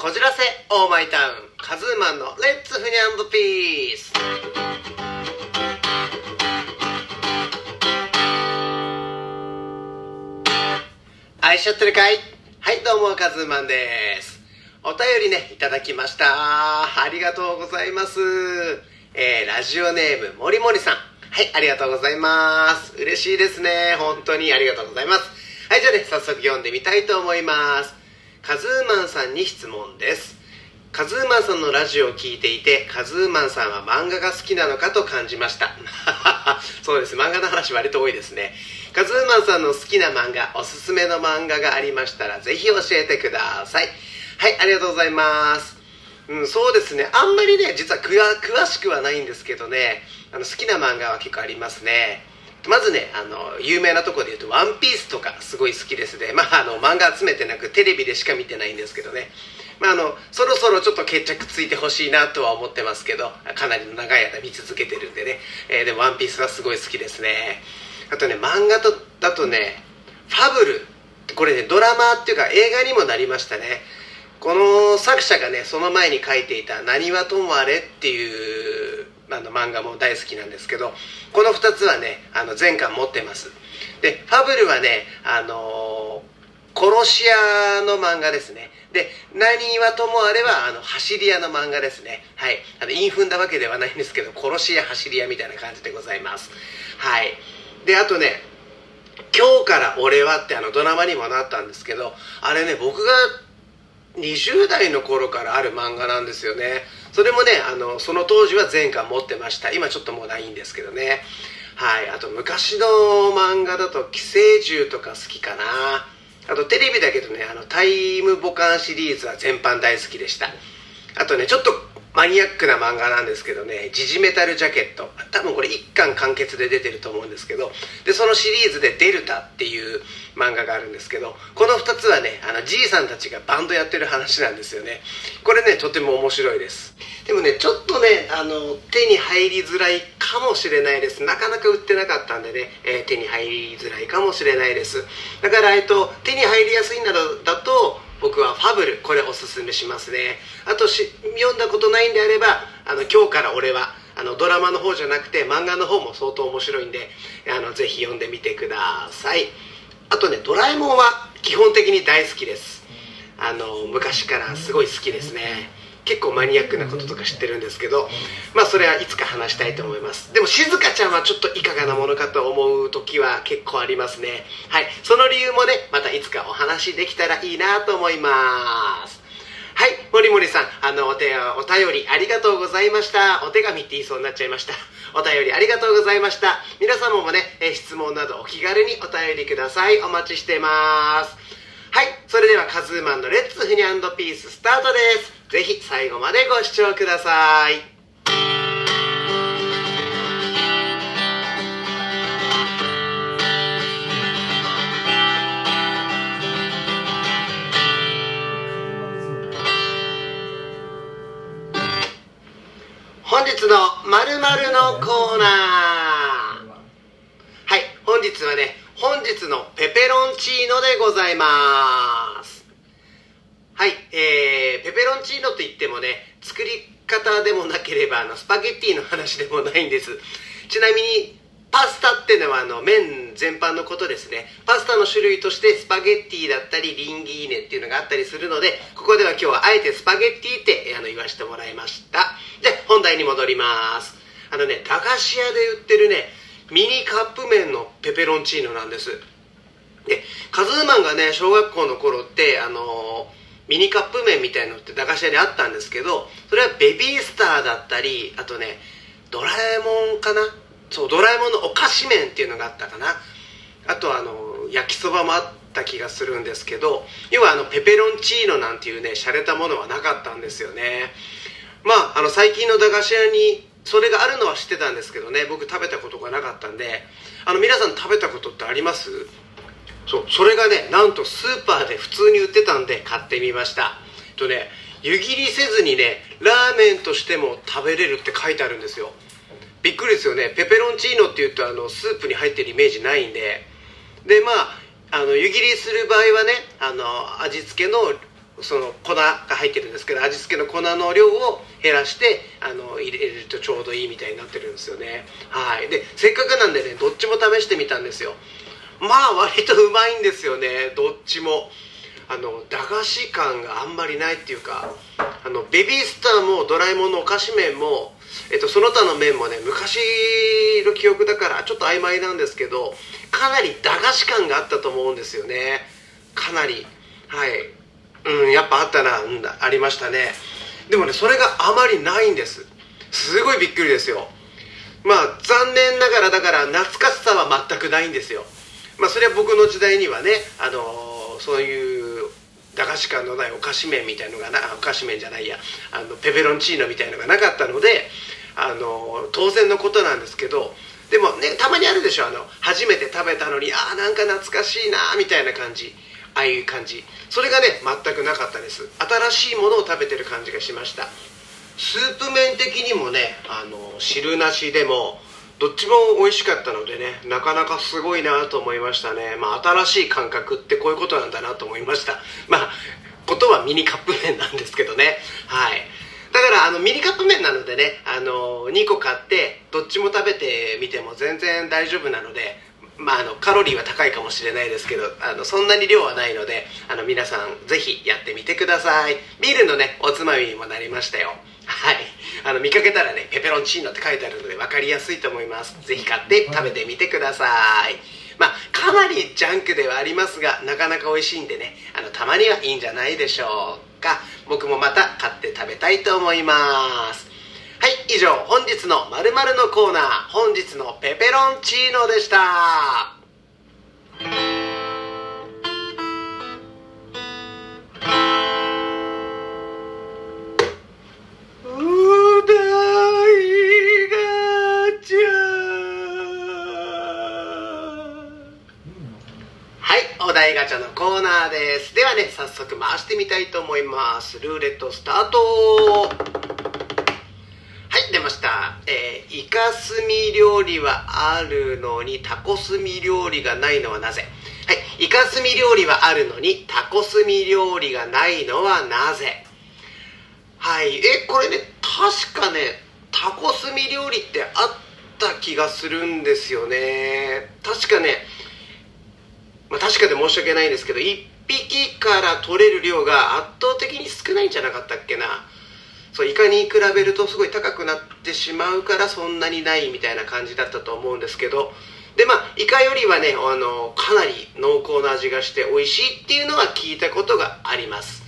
こじらせオーマイタウンカズーマンのレッツフニャンドピース。愛しちゃってるかい？はいどうもカズーマンです。お便りねいただきました。ありがとうございます。えー、ラジオネームもりもりさん。はいありがとうございます。嬉しいですね。本当にありがとうございます。はいじゃあね早速読んでみたいと思います。カズーマンさんに質問です。カズーマンさんのラジオを聞いていてカズーマンさんは漫画が好きなのかと感じました。そうです。漫画の話割と多いですね。カズーマンさんの好きな漫画おすすめの漫画がありましたらぜひ教えてください。はいありがとうございます。うん、そうですね。あんまりね実は詳しくはないんですけどね。あの好きな漫画は結構ありますね。まずねあの有名なとこで言うと「ワンピースとかすごい好きですね。まああの漫画集めてなくテレビでしか見てないんですけどね。まああのそろそろちょっと決着ついてほしいなとは思ってますけどかなりの長い間見続けてるんでね、えー、でも「ワンピースはすごい好きですね。あとね漫画とだとね「ファブル」これねドラマっていうか映画にもなりましたね。この作者がねその前に書いていた「なにわともあれ」っていうあの漫画も大好きなんですけどこの2つはねあの全巻持ってます。でファブルはねあの、殺し屋の漫画ですね。で何はともあればあの走り屋の漫画ですね。はい。あの韻踏んだわけではないんですけど殺し屋走り屋みたいな感じでございます。はい。であとね「今日から俺は」ってあのドラマにもなったんですけどあれね僕が20代の頃からある漫画なんですよね。それもねあのその当時は全巻持ってました。今ちょっともうないんですけどね。はい。あと昔の漫画だと寄生獣とか好きかな。あとテレビだけどねあのタイムボカンシリーズは全般大好きでした。あとねちょっとマニアックな漫画なんですけどね、ジジメタルジャケット。多分これ1巻完結で出てると思うんですけど、で、そのシリーズでデルタっていう漫画があるんですけど、この2つはね、あの、じいさんたちがバンドやってる話なんですよね。これね、とても面白いです。でもね、ちょっとね、あの、手に入りづらいかもしれないです。なかなか売ってなかったんでね、えー、手に入りづらいかもしれないです。だから、えっと、手に入りやすいなどだと、僕はファブルこれおすすめしますね。あとし読んだことないんであればあの今日から俺はあのドラマの方じゃなくて漫画の方も相当面白いんであのぜひ読んでみてください。あとねドラえもんは基本的に大好きです。あの昔からすごい好きですね。結構マニアックなこととか知ってるんですけどまあそれはいつか話したいと思いますでも静香ちゃんはちょっといかがなものかと思う時は結構ありますねはいその理由もねまたいつかお話できたらいいなと思いますはい、森森さん、あの、お手、お便りありがとうございました。お手紙って言いそうになっちゃいました。お便りありがとうございました。皆様もね、え質問などお気軽にお便りください。お待ちしてます。はい、それではカズーマンのレッツフニャンドピーススタートです。ぜひ最後までご視聴ください。本日のまるのコーナーはい本日はね本日のペペロンチーノでございます。はい、えー、ペペロンチーノといってもね、作り方でもなければ、あの、スパゲッティの話でもないんです。ちなみに、パスタっていうのはあの麺全般のことですね。パスタの種類としてスパゲッティだったりリンギーネっていうのがあったりするのでここでは今日はあえてスパゲッティってあの言わせてもらいました。で本題に戻ります。あのね駄菓子屋で売ってるねミニカップ麺のペペロンチーノなんです。でカズーマンがね小学校の頃ってあのーミニカップ麺みたいのって駄菓子屋にあったんですけどそれはベビースターだったりあとねドラえもんかな？そうドラえもんのお菓子麺っていうのがあったかな？あとあの焼きそばもあった気がするんですけど要はあのペペロンチーノなんていうね洒落たものはなかったんですよね。まああの最近の駄菓子屋にそれがあるのは知ってたんですけどね僕食べたことがなかったんであの皆さん食べたことってあります？そうそれがねなんとスーパーで普通に売ってたんで買ってみました。とね湯切りせずにねラーメンとしても食べれるって書いてあるんですよ。びっくりですよね。ペペロンチーノっていうとあのスープに入ってるイメージないんで。でまああの湯切りする場合はねあの味付けのその粉が入ってるんですけど味付けの粉の量を減らしてあの入れるとちょうどいいみたいになってるんですよね。はい。でせっかくなんでねどっちも試してみたんですよ。まあ割とうまいんですよね。どっちも。あの駄菓子感があんまりないっていうかあのベビースターもドラえもんのお菓子麺も、えっと、その他の麺もね昔の記憶だからちょっと曖昧なんですけどかなり駄菓子感があったと思うんですよね。かなり。はい。うんやっぱあったな、うん、ありましたね。でもねそれがあまりないんです。すごいびっくりですよ。まあ残念ながらだから懐かしさは全くないんですよ。まあそれは僕の時代にはねあのー、そういう駄菓子感のないお菓子麺みたいのがなお菓子麺じゃないやあのペペロンチーノみたいのがなかったのであのー、当然のことなんですけどでもねたまにあるでしょあの初めて食べたのにああなんか懐かしいなみたいな感じ。ああいう感じ。それがね全くなかったです。新しいものを食べてる感じがしました。スープ麺的にもねあの汁なしでもどっちも美味しかったのでねなかなかすごいなと思いましたね。まあ新しい感覚ってこういうことなんだなと思いました。まあことはミニカップ麺なんですけどね。はい。だからあのミニカップ麺なのでねあの2個買ってどっちも食べてみても全然大丈夫なのでまあ、あのカロリーは高いかもしれないですけどあのそんなに量はないのであの皆さんぜひやってみてください。ビールのねおつまみにもなりましたよ。はい。あの見かけたらねペペロンチーノって書いてあるので分かりやすいと思います。ぜひ買って食べてみてください。まあかなりジャンクではありますがなかなか美味しいんでねあのたまにはいいんじゃないでしょうか。僕もまた買って食べたいと思います。はい以上本日の〇〇のコーナー本日のペペロンチーノでした。お題ガチャ。のコーナーです。ではね早速回してみたいと思います。ルーレットスタート。出ました、えー、イカスミ料理はあるのにタコスミ料理がないのはなぜ？はいイカスミ料理はあるのにタコスミ料理がないのはなぜ？はいえこれね確かねタコスミ料理ってあった気がするんですよね。確かねまあ、確かで申し訳ないんですけど1匹から取れる量が圧倒的に少ないんじゃなかったっけな。そうイカに比べるとすごい高くなってしまうからそんなにないみたいな感じだったと思うんですけどでまあイカよりはねあのかなり濃厚な味がして美味しいっていうのは聞いたことがあります。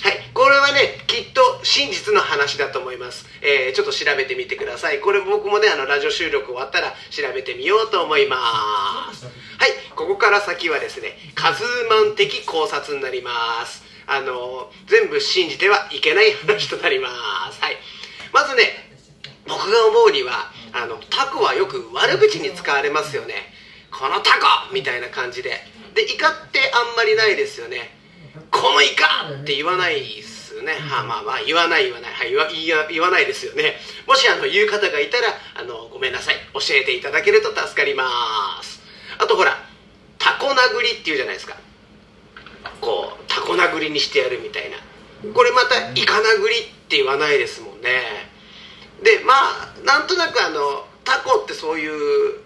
はい。これはねきっと真実の話だと思います、えー、ちょっと調べてみてください。これ僕もねあのラジオ収録終わったら調べてみようと思います。はい。ここから先はですねカズーマン的考察になります。あの全部信じてはいけない話となります。はい。まずね僕が思うにはあのタコはよく悪口に使われますよね。このタコ!みたいな感じで。でイカってあんまりないですよね。このイカ!って言わないですね。はあ、まあまあ言わない言わない、はい、言わ言わ言わないですよね。もしあの言う方がいたらあのごめんなさい。教えていただけると助かります。あとほらタコ殴りっていうじゃないですか。こうタコ殴りにしてやるみたいな。これまたイカ殴りって言わないですもんね。でまあなんとなくあのタコってそういう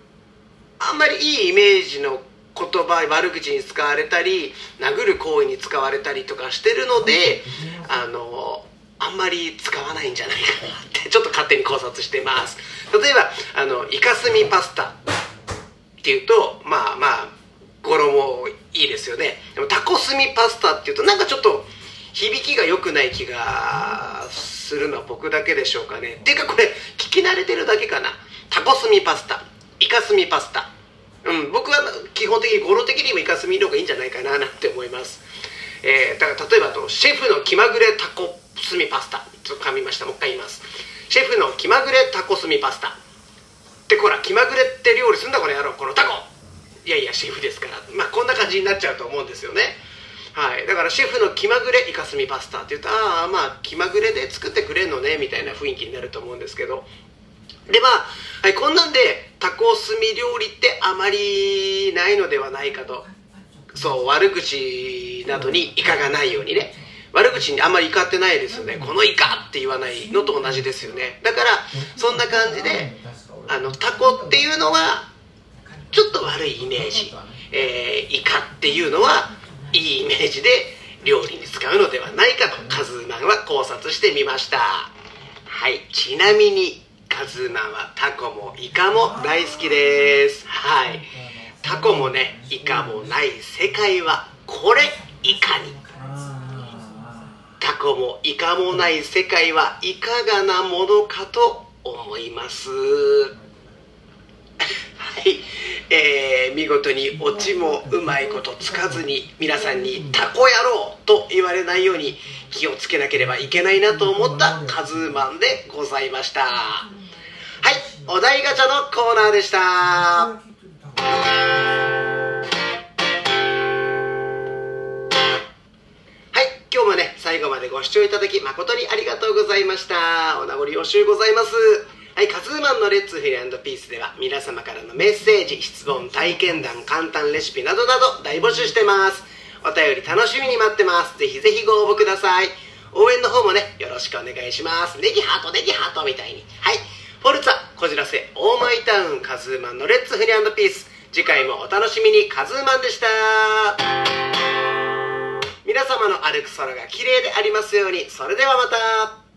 あんまりいいイメージの言葉悪口に使われたり殴る行為に使われたりとかしてるのであのあんまり使わないんじゃないかなってちょっと勝手に考察してます。例えばあのイカスミパスタっていうとまあまあ語呂もいいですよね。でもタコスミパスタっていうとなんかちょっと響きが良くない気がするのは僕だけでしょうかね。っていうかこれ聞き慣れてるだけかな。タコスミパスタイカスミパスタ。うん僕は基本的に語呂的にもイカスミの方がいいんじゃないかななんて思います。えー、だから例えばとシェフの気まぐれタコスミパスタちょっと噛みました。もう一回言います。シェフの気まぐれタコスミパスタ。ってこら気まぐれって料理すんだこの野郎。このタコいやいやシェフですから。まあこんな感じになっちゃうと思うんですよね。はい。だからシェフの気まぐれイカスミパスタって言うとああまあ気まぐれで作ってくれんのねみたいな雰囲気になると思うんですけど。でまあ、はい、こんなんでタコスミ料理ってあまりないのではないかと。そう悪口などにイカがないようにね。悪口にあんまり怒ってないですよね。このイカって言わないのと同じですよね。だからそんな感じであのタコっていうのはちょっと悪いイメージ、えー、イカっていうのはいいイメージで料理に使うのではないかとカズーマンは考察してみました。はいちなみにカズーマンはタコもイカも大好きです。はいタコもねイカもない世界はこれいかに。タコもイカもない世界はいかがなものかと思います。はいえー、見事にオチもうまいことつかずに皆さんに「タコ野郎!」と言われないように気をつけなければいけないなと思ったカズーマンでございました。はいお題ガチャのコーナーでした。はい今日もね最後までご視聴いただき誠にありがとうございました。お名残惜しゅうございます。はい、カズーマンのレッツフィルピースでは皆様からのメッセージ、質問、体験談、簡単レシピなどなど大募集してます。お便り楽しみに待ってます。ぜひぜひご応募ください。応援の方もね、よろしくお願いします。ネギハート、ネギハートみたいに。はい。フォルツァ、こじらせ、オーマイタウン、カズーマンのレッツフィルピース。次回もお楽しみに、カズーマンでした。皆様の歩く空が綺麗でありますように。それではまた。